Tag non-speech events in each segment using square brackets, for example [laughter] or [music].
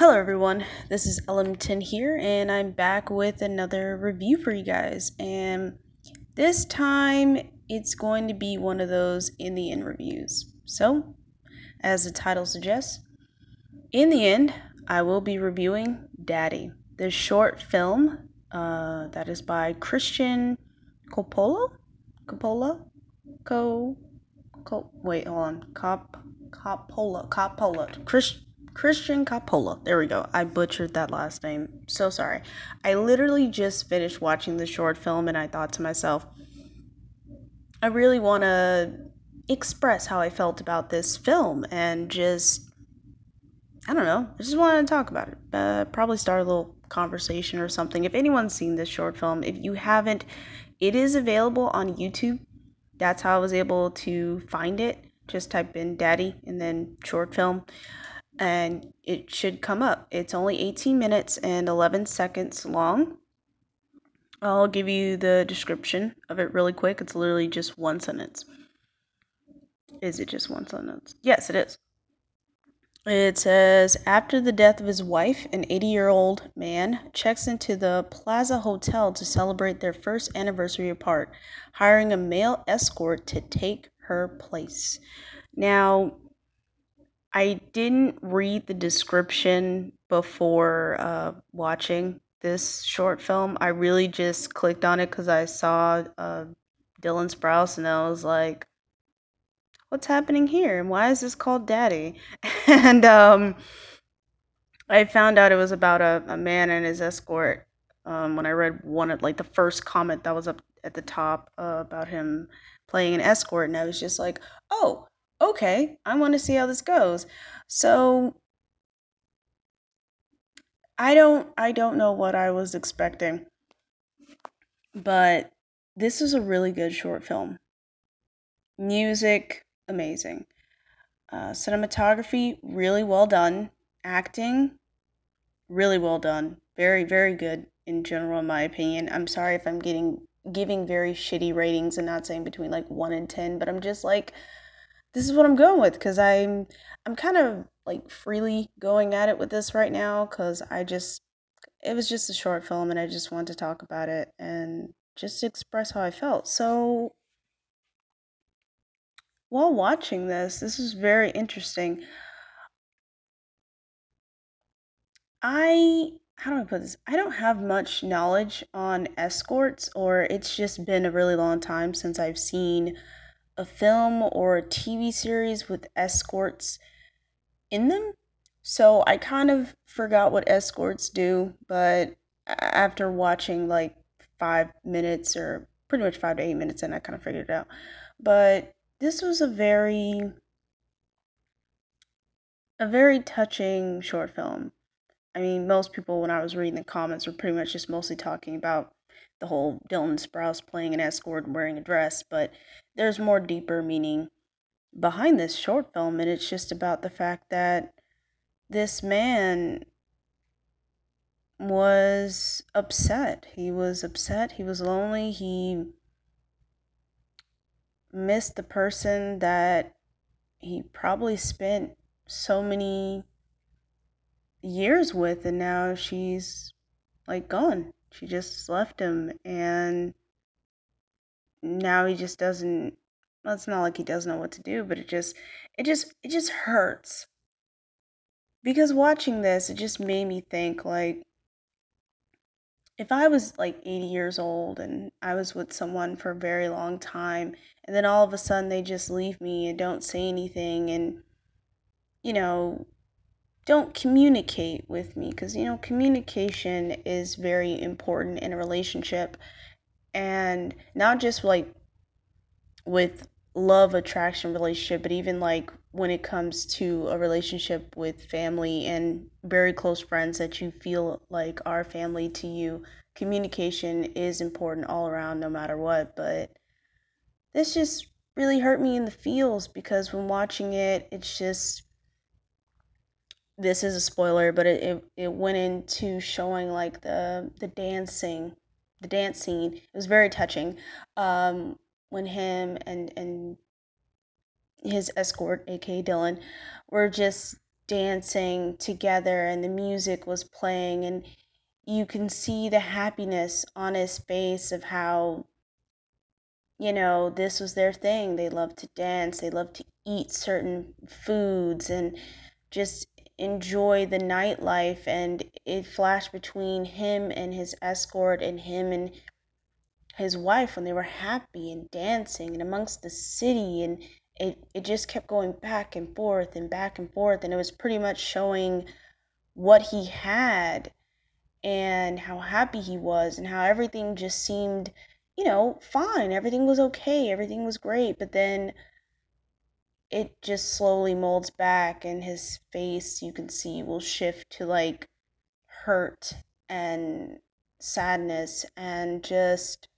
Hello everyone, this is Ellington here, and I'm back with another review for you guys. And this time it's going to be one of those in the end reviews. So, as the title suggests, in the end, I will be reviewing Daddy, the short film uh, that is by Christian Coppola. Coppola? Co. Co. Wait, hold on. Cop. Coppola. Coppola. Chris. Christian Coppola. There we go. I butchered that last name. So sorry. I literally just finished watching the short film and I thought to myself, I really want to express how I felt about this film and just, I don't know, I just wanted to talk about it. Uh, probably start a little conversation or something. If anyone's seen this short film, if you haven't, it is available on YouTube. That's how I was able to find it. Just type in daddy and then short film and it should come up. It's only 18 minutes and 11 seconds long. I'll give you the description of it really quick. It's literally just one sentence. Is it just one sentence? Yes, it is. It says After the death of his wife, an 80 year old man checks into the Plaza Hotel to celebrate their first anniversary apart, hiring a male escort to take her place. Now, I didn't read the description before uh, watching this short film. I really just clicked on it because I saw uh, Dylan Sprouse and I was like, what's happening here? And why is this called Daddy? [laughs] and um, I found out it was about a, a man and his escort um, when I read one of like the first comment that was up at the top uh, about him playing an escort. And I was just like, oh, okay, I want to see how this goes. So I don't I don't know what I was expecting, but this is a really good short film. Music amazing. Uh, cinematography really well done. Acting really well done. Very very good in general in my opinion. I'm sorry if I'm getting giving very shitty ratings and not saying between like 1 and 10, but I'm just like this is what I'm going with cuz I'm I'm kind of like freely going at it with this right now cuz I just it was just a short film and I just wanted to talk about it and just express how I felt. So while watching this, this was very interesting. I how do I put this? I don't have much knowledge on escorts or it's just been a really long time since I've seen a film or a TV series with escorts in them. So I kind of forgot what escorts do, but after watching like five minutes or pretty much five to eight minutes and I kind of figured it out. But this was a very a very touching short film. I mean, most people when I was reading the comments were pretty much just mostly talking about the whole Dylan Sprouse playing an escort and wearing a dress, but there's more deeper meaning behind this short film, and it's just about the fact that this man was upset. He was upset. He was lonely. He missed the person that he probably spent so many years with, and now she's like gone. She just left him, and now he just doesn't. Well, it's not like he doesn't know what to do, but it just, it just, it just hurts. Because watching this, it just made me think like, if I was like 80 years old and I was with someone for a very long time, and then all of a sudden they just leave me and don't say anything and, you know, don't communicate with me, because, you know, communication is very important in a relationship. And not just like with love attraction relationship, but even like when it comes to a relationship with family and very close friends that you feel like are family to you, communication is important all around no matter what. But this just really hurt me in the feels because when watching it, it's just this is a spoiler, but it, it, it went into showing like the the dancing, the dance scene. It was very touching. Um, when him and and his escort, aka Dylan, were just dancing together and the music was playing and you can see the happiness on his face of how you know this was their thing they loved to dance they loved to eat certain foods and just enjoy the nightlife and it flashed between him and his escort and him and his wife when they were happy and dancing and amongst the city and it, it just kept going back and forth and back and forth and it was pretty much showing what he had and how happy he was and how everything just seemed you know fine. Everything was okay. Everything was great. But then it just slowly molds back and his face you can see will shift to like hurt and sadness and just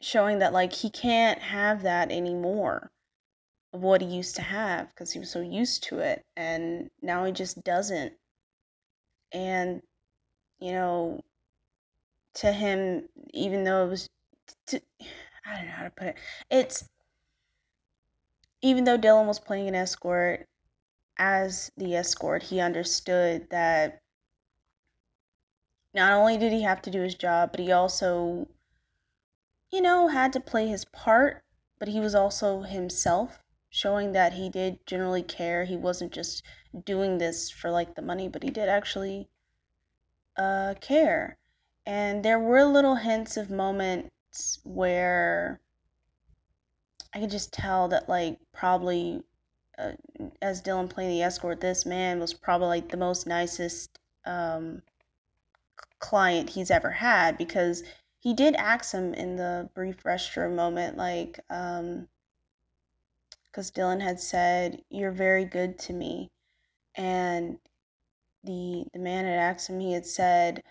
showing that like he can't have that anymore of what he used to have because he was so used to it and now he just doesn't. And you know to him even though it was i don't know how to put it it's even though dylan was playing an escort as the escort he understood that not only did he have to do his job but he also you know had to play his part but he was also himself showing that he did generally care. He wasn't just doing this for like the money, but he did actually uh, care. And there were little hints of moments where I could just tell that, like, probably uh, as Dylan playing the escort, this man was probably like the most nicest um, client he's ever had because he did ask him in the brief restroom moment, like, um, because Dylan had said, "You're very good to me," and the the man had asked him. He had said,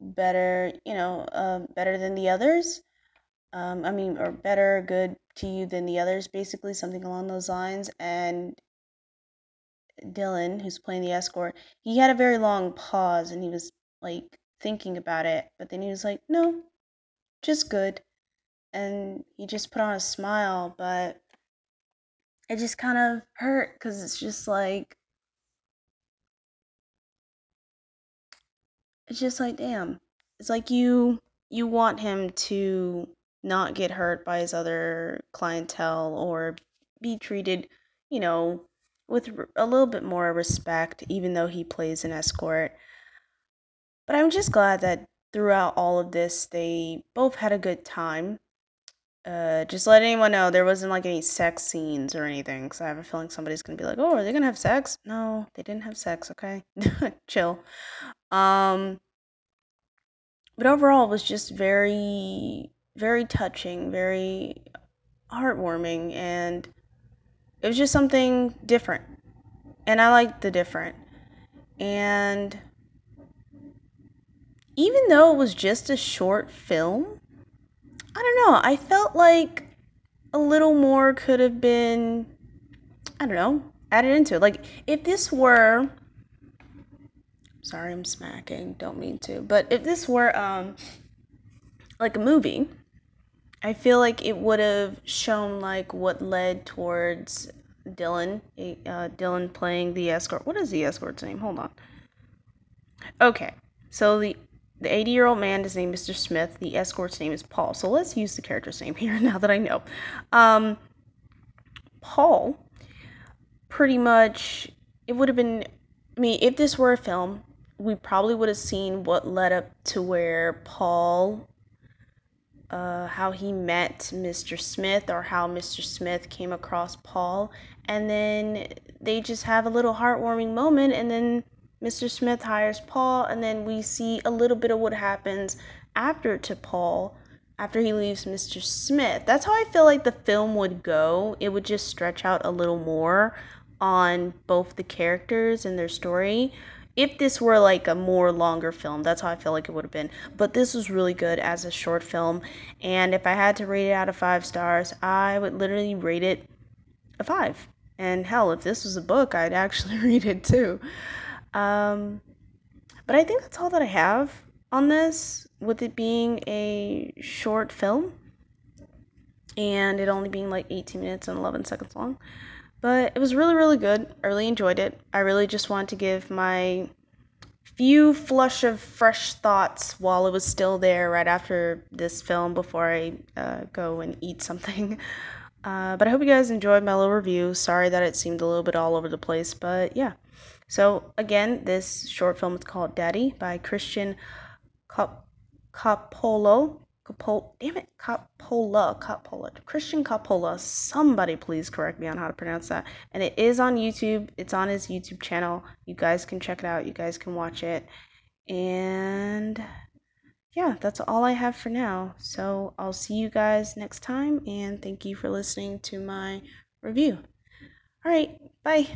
"Better, you know, uh, better than the others." Um, I mean, or better, good to you than the others, basically something along those lines. And Dylan, who's playing the escort, he had a very long pause, and he was like thinking about it. But then he was like, "No, just good," and he just put on a smile, but it just kind of hurt because it's just like it's just like damn it's like you you want him to not get hurt by his other clientele or be treated you know with a little bit more respect even though he plays an escort but i'm just glad that throughout all of this they both had a good time uh, just let anyone know there wasn't like any sex scenes or anything because I have a feeling somebody's gonna be like, "Oh, are they gonna have sex?" No, they didn't have sex. Okay, [laughs] chill. Um, but overall, it was just very, very touching, very heartwarming, and it was just something different. And I liked the different. And even though it was just a short film, I don't know, I felt like a little more could have been I don't know, added into it. Like if this were sorry, I'm smacking, don't mean to. But if this were um like a movie, I feel like it would have shown like what led towards Dylan, uh, Dylan playing the escort. What is the escort's name? Hold on. Okay, so the the 80 year old man is named Mr. Smith. The escort's name is Paul. So let's use the character's name [laughs] here now that I know. Um, Paul pretty much it would have been I mean, if this were a film, we probably would have seen what led up to where Paul uh, how he met Mr. Smith or how Mr. Smith came across Paul. And then they just have a little heartwarming moment, and then Mr. Smith hires Paul, and then we see a little bit of what happens after to Paul after he leaves Mr. Smith. That's how I feel like the film would go. It would just stretch out a little more on both the characters and their story. If this were like a more longer film, that's how I feel like it would have been. But this was really good as a short film. And if I had to rate it out of five stars, I would literally rate it a five. And hell, if this was a book, I'd actually [laughs] read it too. Um, but I think that's all that I have on this, with it being a short film and it only being like 18 minutes and 11 seconds long. But it was really, really good. I really enjoyed it. I really just wanted to give my few flush of fresh thoughts while it was still there right after this film before I uh, go and eat something. [laughs] Uh, but I hope you guys enjoyed my little review. Sorry that it seemed a little bit all over the place, but yeah. So again, this short film is called Daddy by Christian Cop- Capolo. Coppola, damn it, Coppola, Coppola, Christian Coppola. Somebody please correct me on how to pronounce that. And it is on YouTube. It's on his YouTube channel. You guys can check it out. You guys can watch it. And yeah, that's all I have for now. So I'll see you guys next time. And thank you for listening to my review. All right, bye.